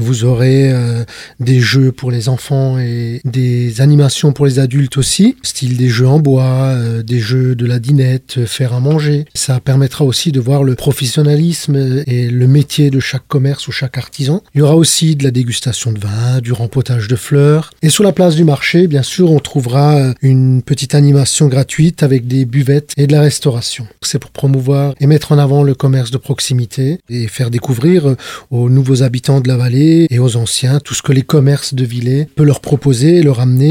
Vous aurez euh, des jeux pour les enfants et des animations pour les adultes aussi, style des jeux en bois, euh, des jeux de la dinette, euh, faire à manger. Ça permettra aussi de voir le professionnalisme et le métier de chaque commerce ou chaque artisan. Il y aura aussi de la dégustation de vin, du rempotage de fleurs. Et sur la place du marché, bien sûr, on trouvera une petite animation gratuite avec des buvettes et de la restauration. C'est pour promouvoir et mettre en avant le commerce de proximité et faire découvrir aux nouveaux habitants de la vallée et aux anciens tout ce que les commerces de Villers peuvent leur proposer et leur amener